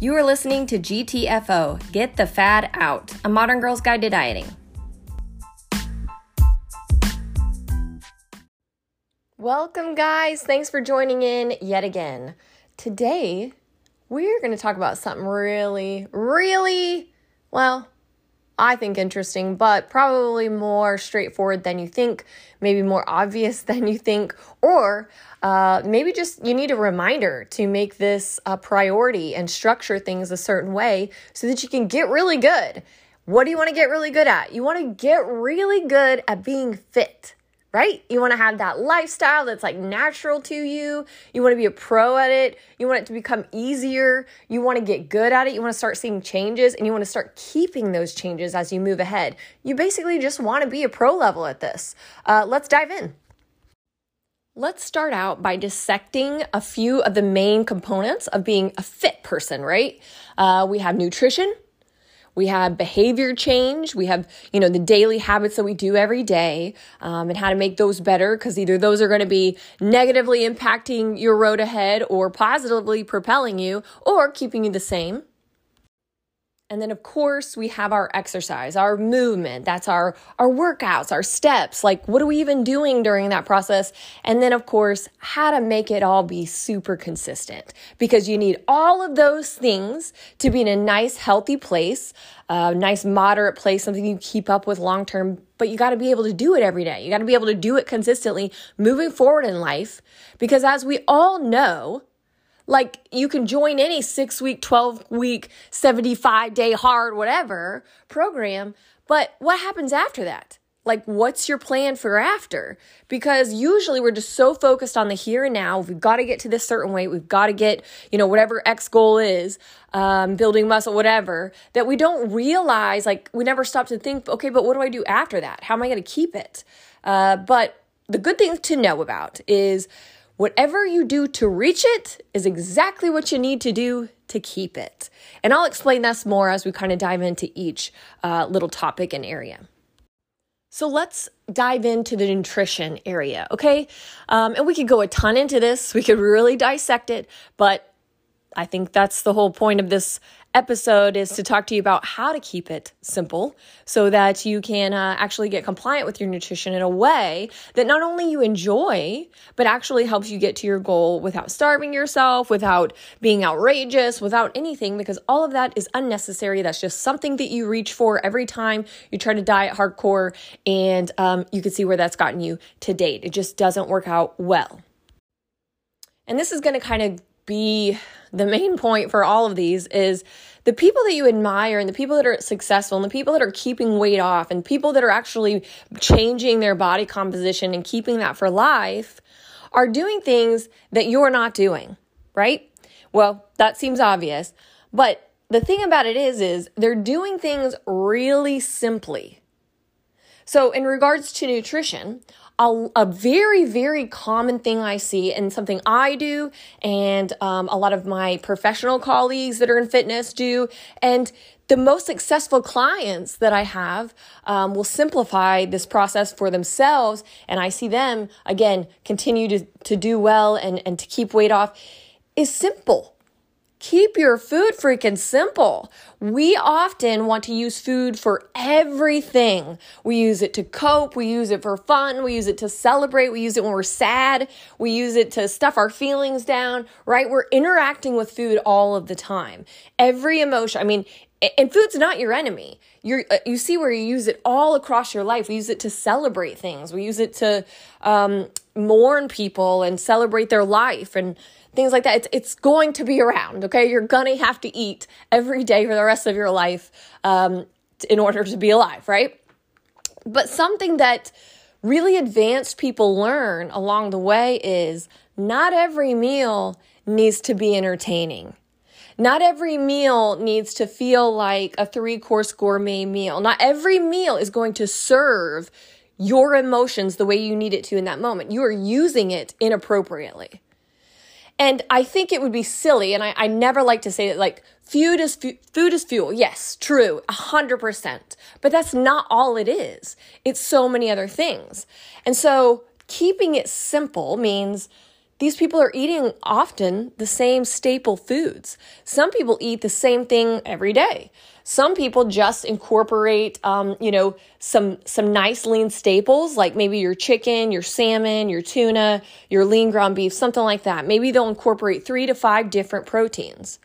You are listening to GTFO Get the Fad Out, a modern girl's guide to dieting. Welcome, guys. Thanks for joining in yet again. Today, we're going to talk about something really, really, well, I think interesting, but probably more straightforward than you think, maybe more obvious than you think, or uh, maybe just you need a reminder to make this a priority and structure things a certain way so that you can get really good. What do you want to get really good at? You want to get really good at being fit right? You want to have that lifestyle that's like natural to you. You want to be a pro at it. You want it to become easier. You want to get good at it. You want to start seeing changes and you want to start keeping those changes as you move ahead. You basically just want to be a pro level at this. Uh, let's dive in. Let's start out by dissecting a few of the main components of being a fit person, right? Uh, we have nutrition, we have behavior change. We have, you know, the daily habits that we do every day um, and how to make those better because either those are going to be negatively impacting your road ahead or positively propelling you or keeping you the same. And then of course we have our exercise, our movement. That's our our workouts, our steps. Like what are we even doing during that process? And then of course, how to make it all be super consistent because you need all of those things to be in a nice healthy place, a nice moderate place, something you keep up with long term, but you got to be able to do it every day. You got to be able to do it consistently moving forward in life because as we all know, like you can join any six week, 12 week, 75 day hard, whatever program. But what happens after that? Like, what's your plan for after? Because usually we're just so focused on the here and now. We've got to get to this certain weight. We've got to get, you know, whatever X goal is, um, building muscle, whatever, that we don't realize, like, we never stop to think, okay, but what do I do after that? How am I going to keep it? Uh, but the good thing to know about is Whatever you do to reach it is exactly what you need to do to keep it. And I'll explain this more as we kind of dive into each uh, little topic and area. So let's dive into the nutrition area, okay? Um, and we could go a ton into this. We could really dissect it, but I think that's the whole point of this episode is to talk to you about how to keep it simple so that you can uh, actually get compliant with your nutrition in a way that not only you enjoy, but actually helps you get to your goal without starving yourself, without being outrageous, without anything, because all of that is unnecessary. That's just something that you reach for every time you try to diet hardcore, and um, you can see where that's gotten you to date. It just doesn't work out well. And this is going to kind of be the main point for all of these is the people that you admire and the people that are successful and the people that are keeping weight off and people that are actually changing their body composition and keeping that for life are doing things that you're not doing, right? Well, that seems obvious, but the thing about it is is they're doing things really simply. So in regards to nutrition, a, a, very, very common thing I see and something I do and um, a lot of my professional colleagues that are in fitness do. And the most successful clients that I have um, will simplify this process for themselves. And I see them, again, continue to, to do well and, and to keep weight off is simple Keep your food freaking simple. We often want to use food for everything. We use it to cope. We use it for fun. We use it to celebrate. We use it when we're sad. We use it to stuff our feelings down, right? We're interacting with food all of the time. Every emotion, I mean, and food's not your enemy. you uh, you see where you use it all across your life. We use it to celebrate things. We use it to um, mourn people and celebrate their life and things like that. It's, it's going to be around, okay? You're gonna have to eat every day for the rest of your life um, in order to be alive, right? But something that really advanced people learn along the way is not every meal needs to be entertaining. Not every meal needs to feel like a three course gourmet meal. Not every meal is going to serve your emotions the way you need it to in that moment. You are using it inappropriately. And I think it would be silly, and I, I never like to say that like food is fu- food is fuel. Yes, true, a hundred percent. But that's not all it is. It's so many other things. And so keeping it simple means these people are eating often the same staple foods. Some people eat the same thing every day. Some people just incorporate, um, you know, some some nice lean staples like maybe your chicken, your salmon, your tuna, your lean ground beef, something like that. Maybe they'll incorporate three to five different proteins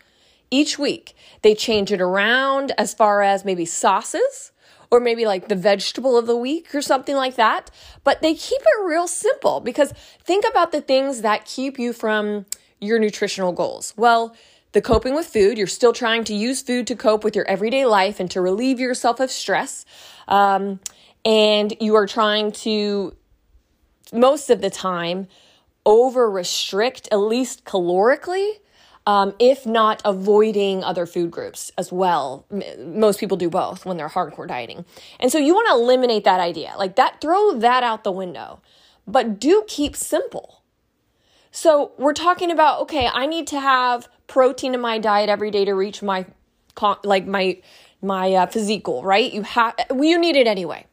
each week. They change it around as far as maybe sauces or maybe like the vegetable of the week or something like that. But they keep it real simple because think about the things that keep you from your nutritional goals. Well, the coping with food, you're still trying to use food to cope with your everyday life and to relieve yourself of stress. Um, and you are trying to, most of the time, over restrict, at least calorically, um, if not avoiding other food groups as well. Most people do both when they're hardcore dieting. And so you want to eliminate that idea. Like that, throw that out the window. But do keep simple. So we're talking about okay, I need to have protein in my diet every day to reach my like my my uh, physique goal, right? You have you need it anyway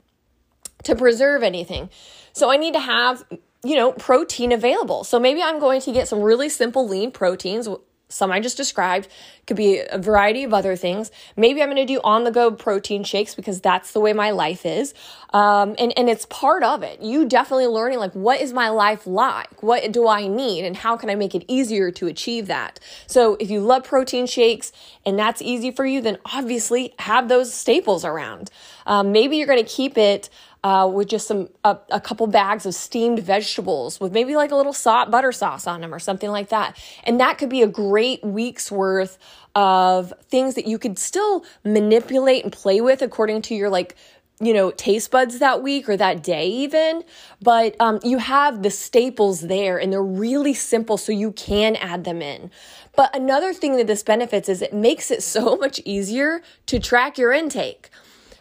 to preserve anything. So I need to have you know protein available. So maybe I'm going to get some really simple lean proteins some I just described, could be a variety of other things. Maybe I'm to do on the go protein shakes because that's the way my life is. Um, and, and it's part of it. You definitely learning like, what is my life like? What do I need? And how can I make it easier to achieve that? So if you love protein shakes and that's easy for you, then obviously have those staples around. Um, maybe you're to keep it uh, with just some a, a, couple bags of steamed vegetables with maybe like a little salt butter sauce on them or something like that. And that could be a great week's worth of things that you could still manipulate and play with according to your like you know taste buds that week or that day even. But um, you have the staples there and they're really simple so you can add them in. But another thing that this benefits is it makes it so much easier to track your intake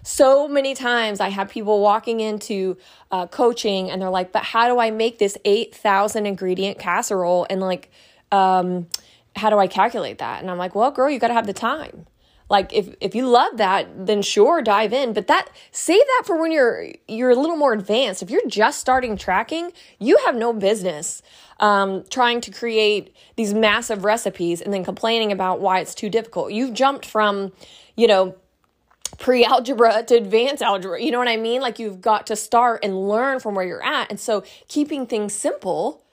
so many times I have people walking into uh, coaching and they're like, but how do I make this 8,000 ingredient casserole? And like, um, how do I calculate that? And I'm like, well, girl, you got to have the time. Like if if you love that, then sure, dive in. But that save that for when you're you're a little more advanced. If you're just starting tracking, you have no business um, trying to create these massive recipes and then complaining about why it's too difficult. You've jumped from, you know, pre algebra to advanced algebra. You know what I mean? Like you've got to start and learn from where you're at. And so keeping things simple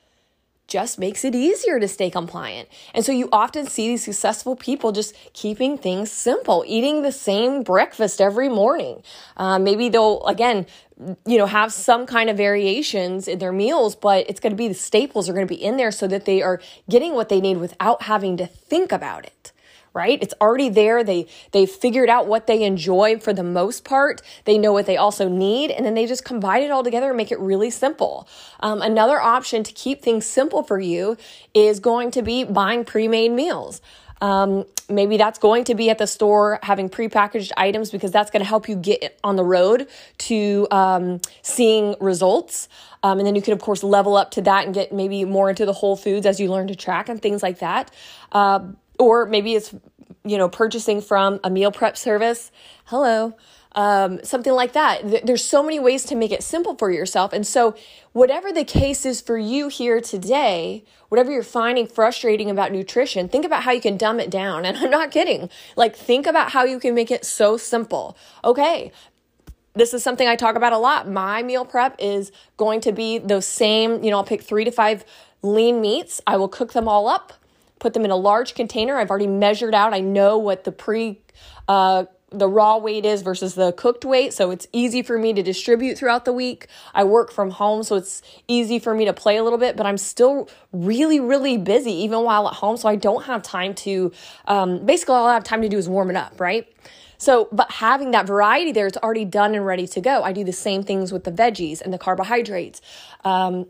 just makes it easier to stay compliant. And so you often see these successful people just keeping things simple, eating the same breakfast every morning. Uh, maybe they'll, again, you know, have some kind of variations in their meals, but it's going to be the staples are going to be in there so that they are getting what they need without having to think about it right? It's already there. They they've figured out what they enjoy for the most part. They know what they also need, and then they just combine it all together and make it really simple. Um, another option to keep things simple for you is going to be buying pre-made meals. Um, maybe that's going to be at the store having prepackaged items because that's going to help you get on the road to um, seeing results. Um, and then you can, of course, level up to that and get maybe more into the whole foods as you learn to track and things like that. Uh, or maybe it's you know purchasing from a meal prep service. Hello. Um, something like that. There's so many ways to make it simple for yourself. And so whatever the case is for you here today whatever you're finding frustrating about nutrition think about how you can dumb it down. And i'm not kidding. Like think about how you can make it so simple. Okay. This is something I talk about a lot. My meal prep is going to be those same, you know, I'll pick three to five lean meats. I will cook them all up put them in a large container. I've already measured out. I know what the pre uh, the raw weight is versus the cooked weight, so it's easy for me to distribute throughout the week. I work from home, so it's easy for me to play a little bit, but I'm still really, really busy even while at home, so I don't have time to. Um, basically, all I have time to do is warm it up, right? So, but having that variety there, it's already done and ready to go. I do the same things with the veggies and the carbohydrates. Um,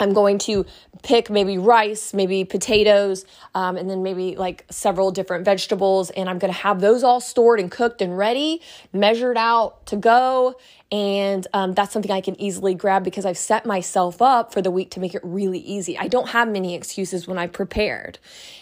I'm going to pick maybe rice, maybe potatoes, um, and then maybe like several different vegetables. And I'm going to have those all stored and cooked and ready, measured out to go. And um, that's something I can easily grab because I've set myself up for the week to make it really easy. I don't have many excuses when I prepared.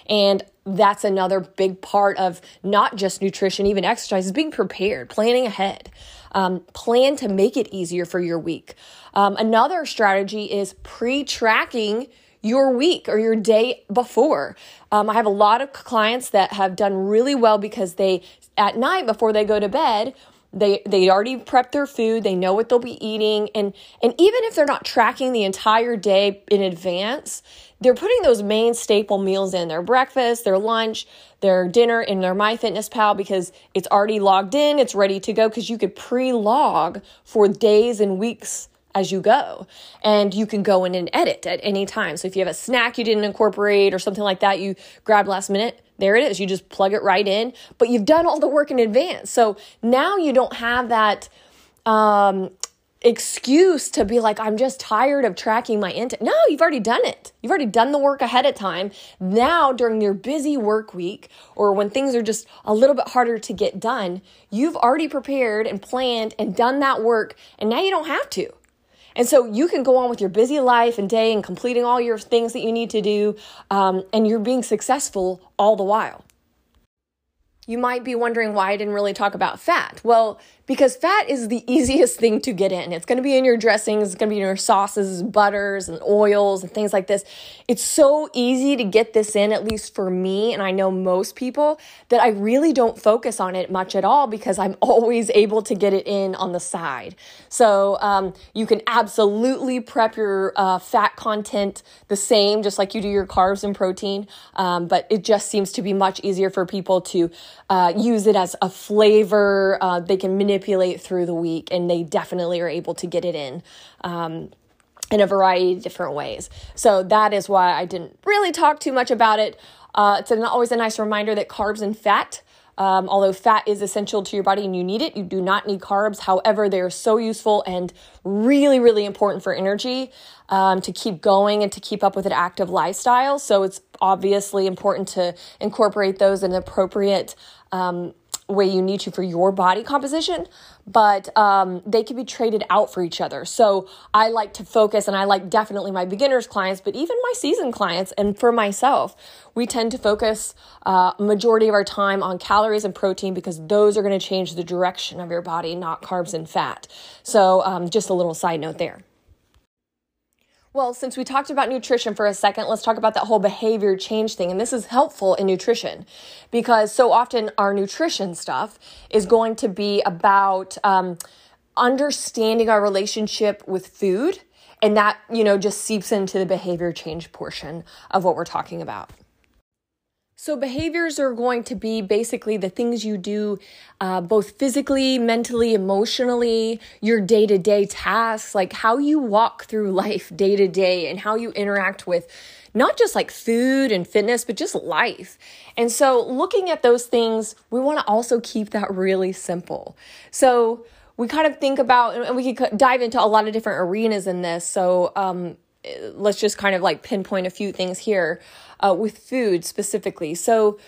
And that's another big part of not just nutrition, even exercise, is being prepared, planning ahead. Um, plan to make it easier for your week. Um, another strategy is pre tracking your week or your day before. Um, I have a lot of clients that have done really well because they, at night before they go to bed, they they already prepped their food. They know what they'll be eating. And and even if they're not tracking the entire day in advance they're putting those main staple meals in their breakfast their lunch their dinner in their myfitnesspal because it's already logged in. It's ready to go because you could pre-log for days and weeks as you go. And you can go in and edit at any time. So if you have a snack you didn't incorporate or something like that, you grabbed last minute, there it is. You just plug it right in, but you've done all the work in advance. So now you don't have that um, excuse to be like, I'm just tired of tracking my intake. No, you've already done it. You've already done the work ahead of time. Now, during your busy work week or when things are just a little bit harder to get done, you've already prepared and planned and done that work. And now you don't have to. And so you can go on with your busy life and day and completing all your things that you need to do, um, and you're being successful all the while. You might be wondering why I didn't really talk about fat. Well, because fat is the easiest thing to get in. It's going to be in your dressings, it's going to be in your sauces, butters, and oils, and things like this. It's so easy to get this in, at least for me, and I know most people, that I really don't focus on it much at all because I'm always able to get it in on the side. So um, you can absolutely prep your uh, fat content the same, just like you do your carbs and protein, um, but it just seems to be much easier for people to uh, use it as a flavor. Uh, they can manipulate through the week, and they definitely are able to get it in. Um, in a variety of different ways. So that is why I didn't really talk too much about it. Uh, it's an, always a nice reminder that carbs and fat, um, although fat is essential to your body and you need it, you do not need carbs. However, they are so useful and really, really important for energy um, to keep going and to keep up with an active lifestyle. So it's obviously important to incorporate those in an appropriate um, way you need to for your body composition, but um, they can be traded out for each other. So I like to focus, and I like definitely my beginners clients, but even my seasoned clients, and for myself, we tend to focus uh, majority of our time on calories and protein because those are going to change the direction of your body, not carbs and fat. So um, just a little side note there. Well, since we talked about nutrition for a second, let's talk about that whole behavior change thing. And this is helpful in nutrition because so often our nutrition stuff is going to be about um, understanding our relationship with food. And that, you know, just seeps into the behavior change portion of what we're talking about. So, behaviors are going to be basically the things you do uh, both physically, mentally, emotionally, your day to day tasks, like how you walk through life day to day and how you interact with not just like food and fitness, but just life. And so, looking at those things, we want to also keep that really simple. So, we kind of think about, and we could dive into a lot of different arenas in this. So, um, let's just kind of like pinpoint a few things here uh, with food specifically. So,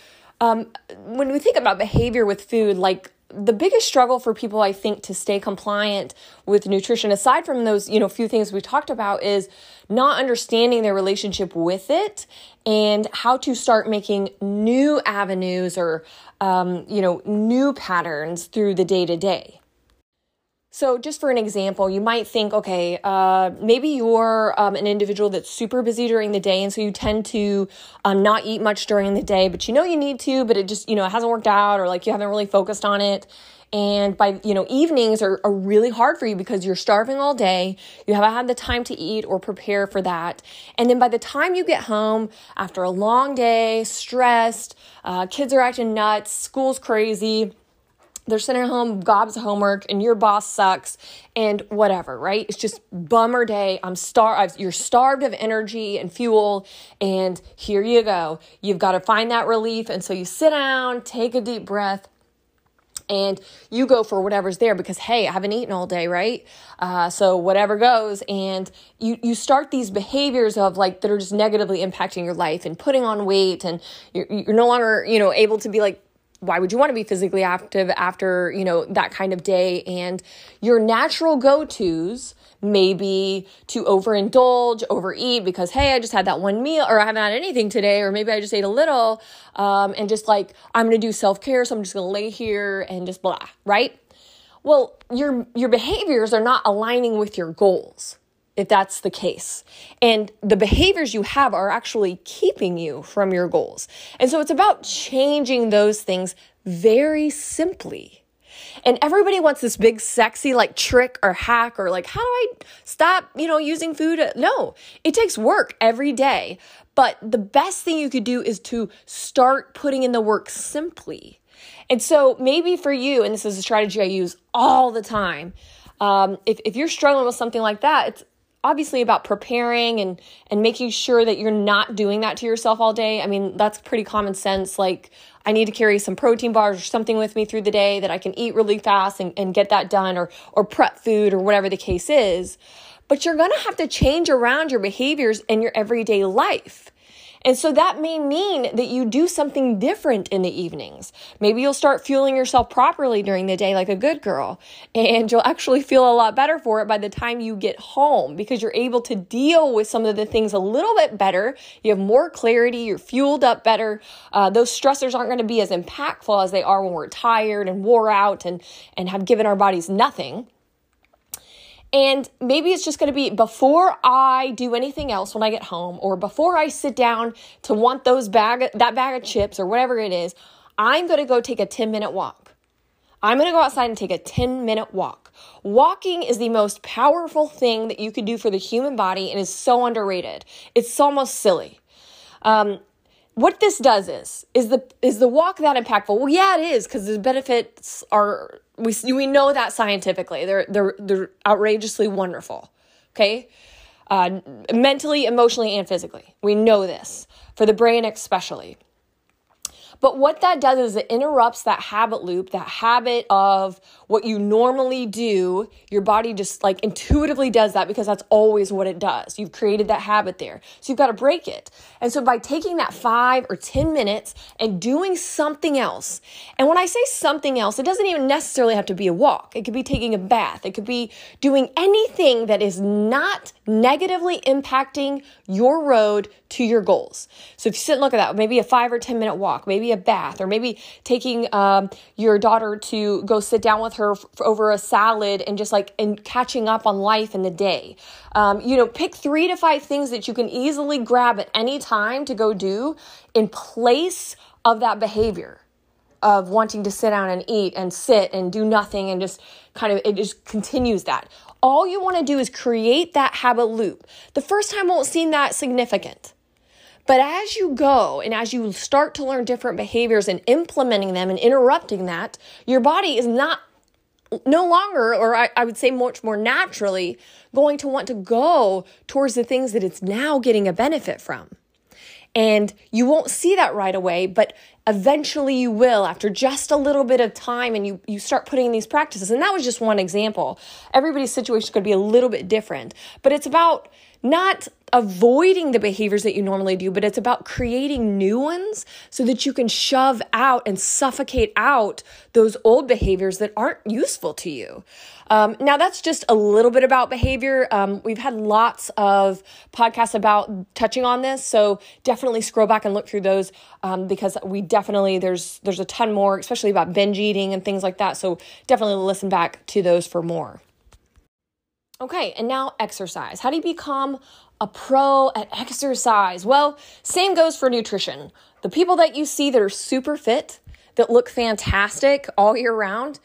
um, when we think about behavior with food, like the biggest struggle for people, I think, to stay compliant with nutrition, aside from those, you know, few things we talked about, is not understanding their relationship with it and how to start making new avenues or, um, you know, new patterns through the day to day. So, just for an example, you might think, okay, uh, maybe you're um, an individual that's super busy during the day, and so you tend to um, not eat much during the day, but you know you need to, but it just, you know, it hasn't worked out, or like you haven't really focused on it. And by, you know, evenings are, are really hard for you because you're starving all day. You haven't had the time to eat or prepare for that. And then by the time you get home after a long day, stressed, uh, kids are acting nuts, school's crazy, they're at home, gobs of homework, and your boss sucks, and whatever, right? It's just bummer day. I'm starved. You're starved of energy and fuel, and here you go. You've got to find that relief, and so you sit down, take a deep breath, and you go for whatever's there because hey i haven't eaten all day right uh, so whatever goes and you you start these behaviors of like that are just negatively impacting your life and putting on weight and you're, you're no longer you know able to be like why would you want to be physically active after you know that kind of day? And your natural go-to's maybe to overindulge overeat because hey i just had that one meal or i haven't had anything today or maybe i just ate a little um, and just like i'm gonna do self-care so i'm just gonna lay here and just blah right? Well your your behaviors are not aligning with your goals if that's the case. And the behaviors you have are actually keeping you from your goals. And so it's about changing those things very simply. And everybody wants this big, sexy, like trick or hack or like, how do I stop, you know, using food? No, it takes work every day. But the best thing you could do is to start putting in the work simply. And so maybe for you, and this is a strategy I use all the time, um, if, if you're struggling with something like that, it's obviously about preparing and and making sure that you're not doing that to yourself all day. I mean, that's pretty common sense. Like I need to carry some protein bars or something with me through the day that I can eat really fast and, and get that done or or prep food or whatever the case is. But you're gonna have to change around your behaviors in your everyday life. And so that may mean that you do something different in the evenings. Maybe you'll start fueling yourself properly during the day like a good girl, and you'll actually feel a lot better for it by the time you get home because you're able to deal with some of the things a little bit better. You have more clarity, you're fueled up better. Uh, those stressors aren't going to be as impactful as they are when we're tired and wore out and, and have given our bodies nothing. And maybe it's just going to be before I do anything else when I get home or before I sit down to want those bag that bag of chips or whatever it is, I'm going to go take a 10 minute walk. I'm going to go outside and take a 10 minute walk. Walking is the most powerful thing that you can do for the human body and is so underrated. It's almost silly. Um, what this does is is the is the walk that impactful? Well, yeah, it is because the benefits are we we know that scientifically. They're they're they're outrageously wonderful. Okay? Uh, mentally, emotionally, and physically. We know this for the brain, especially. But what that does is it interrupts that habit loop, that habit of what you normally do. Your body just like intuitively does that because that's always what it does. You've created that habit there. So you've got to break it. And so by taking that five or 10 minutes and doing something else, and when I say something else, it doesn't even necessarily have to be a walk. It could be taking a bath. It could be doing anything that is not negatively impacting your road to your goals. So if you sit and look at that, maybe a five or 10 minute walk, maybe a bath, or maybe taking um, your daughter to go sit down with her f- over a salad and just like and catching up on life in the day. Um, you know, pick three to five things that you can easily grab at any time to go do in place of that behavior of wanting to sit down and eat and sit and do nothing and just kind of it just continues that. All you want to do is create that habit loop. The first time won't seem that significant but as you go and as you start to learn different behaviors and implementing them and interrupting that, your body is not no longer, or I, I, would say much more naturally, going to want to go towards the things that it's now getting a benefit from. And you won't see that right away, but eventually you will after just a little bit of time and you, you start putting in these practices. And that was just one example. Everybody's situation could be a little bit different, but it's about not avoiding the behaviors that you normally do, but it's about creating new ones so that you can shove out and suffocate out those old behaviors that aren't useful to you. Um, now, that's just a little bit about behavior. Um, we've had lots of podcasts about touching on this, so definitely scroll back and look through those um, because we definitely there's there's a ton more, especially about binge eating and things like that. So definitely listen back to those for more. Okay, and now exercise. How do you become a pro at exercise? Well, same goes for nutrition. The people that you see that are super fit, that look fantastic all year round,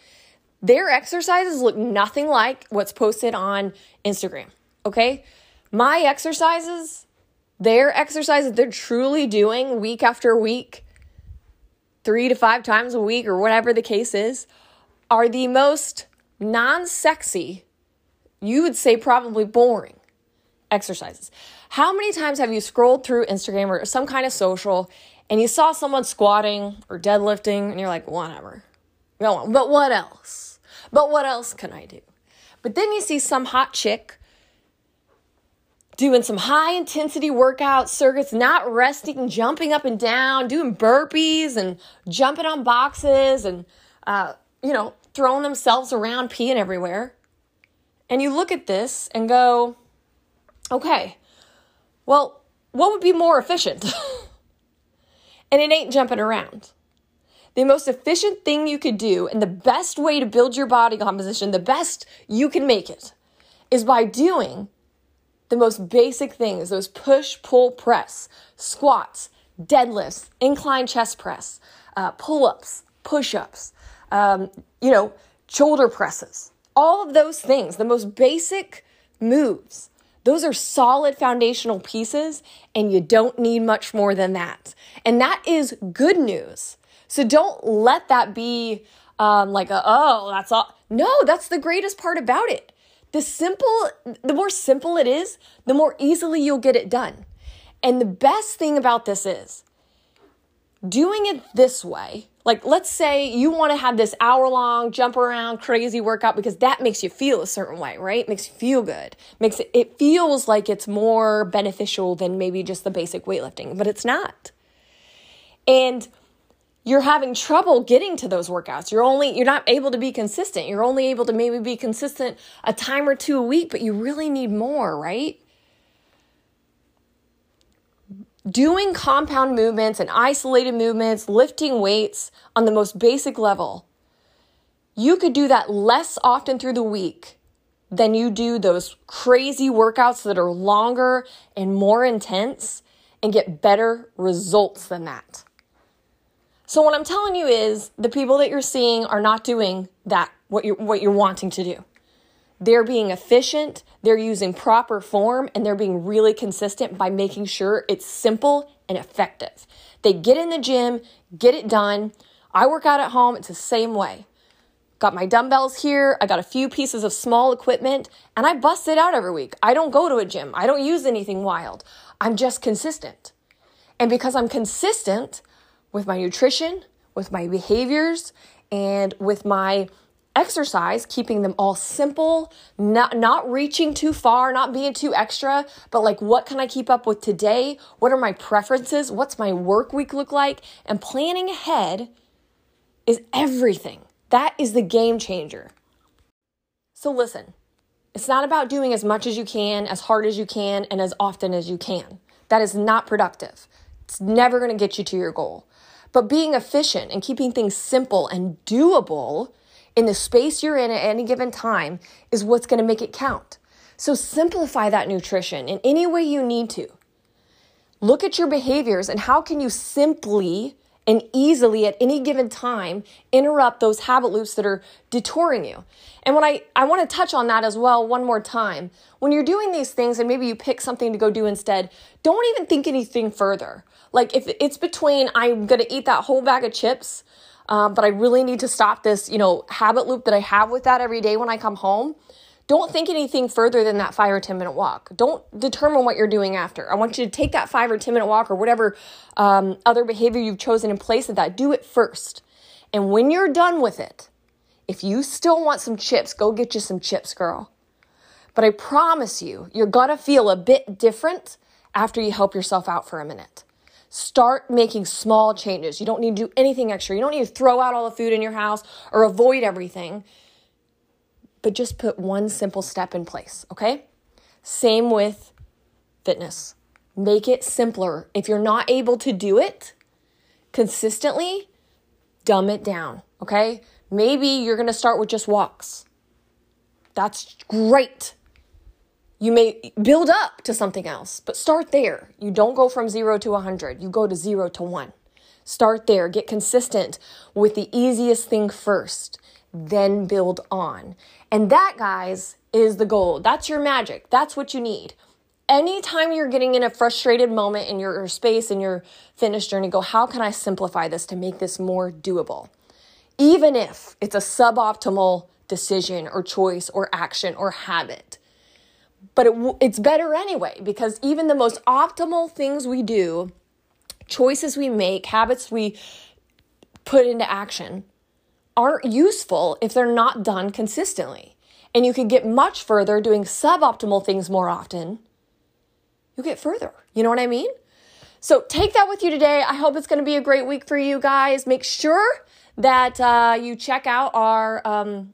their exercises look nothing like what's posted on Instagram. Okay? My exercises, their exercises they're truly doing week after week, three to five times a week, or whatever the case is, are the most non sexy you would say probably boring exercises. How many times have you scrolled through Instagram or some kind of social and you saw someone squatting or deadlifting and you're like, whatever. But what else? But what else can I do? But then you see some hot chick doing some high intensity workout circuits, not resting, jumping up and down, doing burpees and jumping on boxes and, uh, you know, throwing themselves around, peeing everywhere. And you look at this and go, okay, well, what would be more efficient? and it ain't jumping around. The most efficient thing you could do and the best way to build your body composition, the best you can make it, is by doing the most basic things, those push, pull, press, squats, deadlifts, incline chest press, uh, pull ups, push ups, um, you know, shoulder presses, all of those things, the most basic moves. Those are solid foundational pieces, and you don't need much more than that. And that is good news. So don't let that be um, like, a, oh, that's all. No, that's the greatest part about it. The simple, the more simple it is, the more easily you'll get it done. And the best thing about this is doing it this way. Like, let's say you want to have this hour long jump around crazy workout because that makes you feel a certain way, right? Makes you feel good. Makes it, it feels like it's more beneficial than maybe just the basic weightlifting, but it's not. And you're having trouble getting to those workouts. You're only you're not able to be consistent. You're only able to maybe be consistent a time or two a week, but you really need more, right? Doing compound movements and isolated movements, lifting weights on the most basic level. You could do that less often through the week than you do those crazy workouts that are longer and more intense and get better results than that. So what I'm telling you is the people that you're seeing are not doing that what you're what you're wanting to do. They're being efficient, they're using proper form, and they're being really consistent by making sure it's simple and effective. They get in the gym, get it done. I work out at home, it's the same way. Got my dumbbells here, I got a few pieces of small equipment, and I bust it out every week. I don't go to a gym, I don't use anything wild. I'm just consistent. And because I'm consistent, with my nutrition, with my behaviors, and with my exercise, keeping them all simple, not, not reaching too far, not being too extra, but like what can I keep up with today? What are my preferences? What's my work week look like? And planning ahead is everything. That is the game changer. So listen, it's not about doing as much as you can, as hard as you can, and as often as you can. That is not productive. It's never going to get you to your goal. But being efficient and keeping things simple and doable in the space you're in at any given time is what's going to make it count. So simplify that nutrition in any way you need to. Look at your behaviors and how can you simply and easily at any given time interrupt those habit loops that are detouring you. And when I, I want to touch on that as well one more time. When you're doing these things and maybe you pick something to go do instead, don't even think anything further. Like if it's between I'm gonna eat that whole bag of chips, um, but I really need to stop this, you know, habit loop that I have with that every day when I come home. Don't think anything further than that five or 10 minute walk. Don't determine what you're doing after. I want you to take that five or 10 minute walk or whatever um, other behavior you've chosen in place of that. Do it first. And when you're done with it, if you still want some chips, go get you some chips, girl. But I promise you, you're gonna feel a bit different after you help yourself out for a minute. Start making small changes. You don't need to do anything extra. You don't need to throw out all the food in your house or avoid everything, but just put one simple step in place, okay? Same with fitness. Make it simpler. If you're not able to do it consistently, dumb it down, okay? Maybe you're gonna start with just walks. That's great. You may build up to something else, but start there. You don't go from zero to 100, you go to zero to one. Start there, get consistent with the easiest thing first, then build on. And that, guys, is the goal. That's your magic. That's what you need. Anytime you're getting in a frustrated moment in your space in your fitness journey, go, how can I simplify this to make this more doable? Even if it's a suboptimal decision or choice or action or habit but it, it's better anyway because even the most optimal things we do, choices we make, habits we put into action aren't useful if they're not done consistently. And you can get much further doing suboptimal things more often. You get further. You know what I mean? So take that with you today. I hope it's going to be a great week for you guys. Make sure that uh, you check out our um,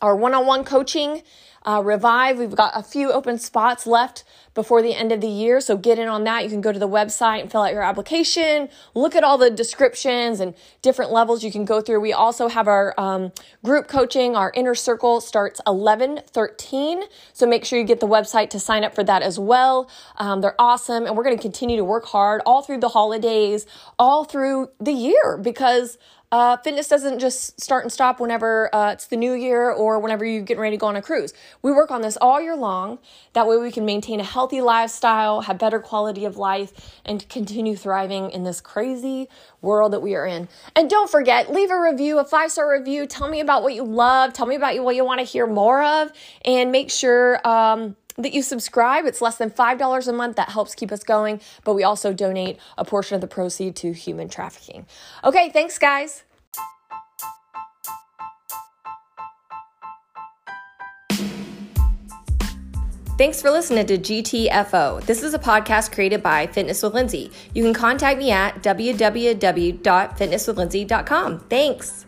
our one-on-one coaching uh, Revive. We've got a few open spots left before the end of the year. So get in on that. You can go to the website and fill out your application. Look at all the descriptions and different levels you can go through. We also have our um, group coaching. Our inner circle starts 11 13. So make sure you get the website to sign up for that as well. Um, they're awesome. And we're going to continue to work hard all through the holidays, all through the year because uh, fitness doesn't just start and stop whenever uh, it's the new year or whenever you're getting ready to go on a cruise. We work on this all year long. That way we can maintain a healthy lifestyle, have better quality of life, and continue thriving in this crazy world that we are in. And don't forget, leave a review, a five star review. Tell me about what you love. Tell me about what you want to hear more of. And make sure, um, that you subscribe. It's less than $5 a month. That helps keep us going. But we also donate a portion of the proceed to human trafficking. Okay, thanks, guys. Thanks for listening to GTFO. This is a podcast created by Fitness with Lindsay. You can contact me at www.fitnesswithlindsay.com. Thanks.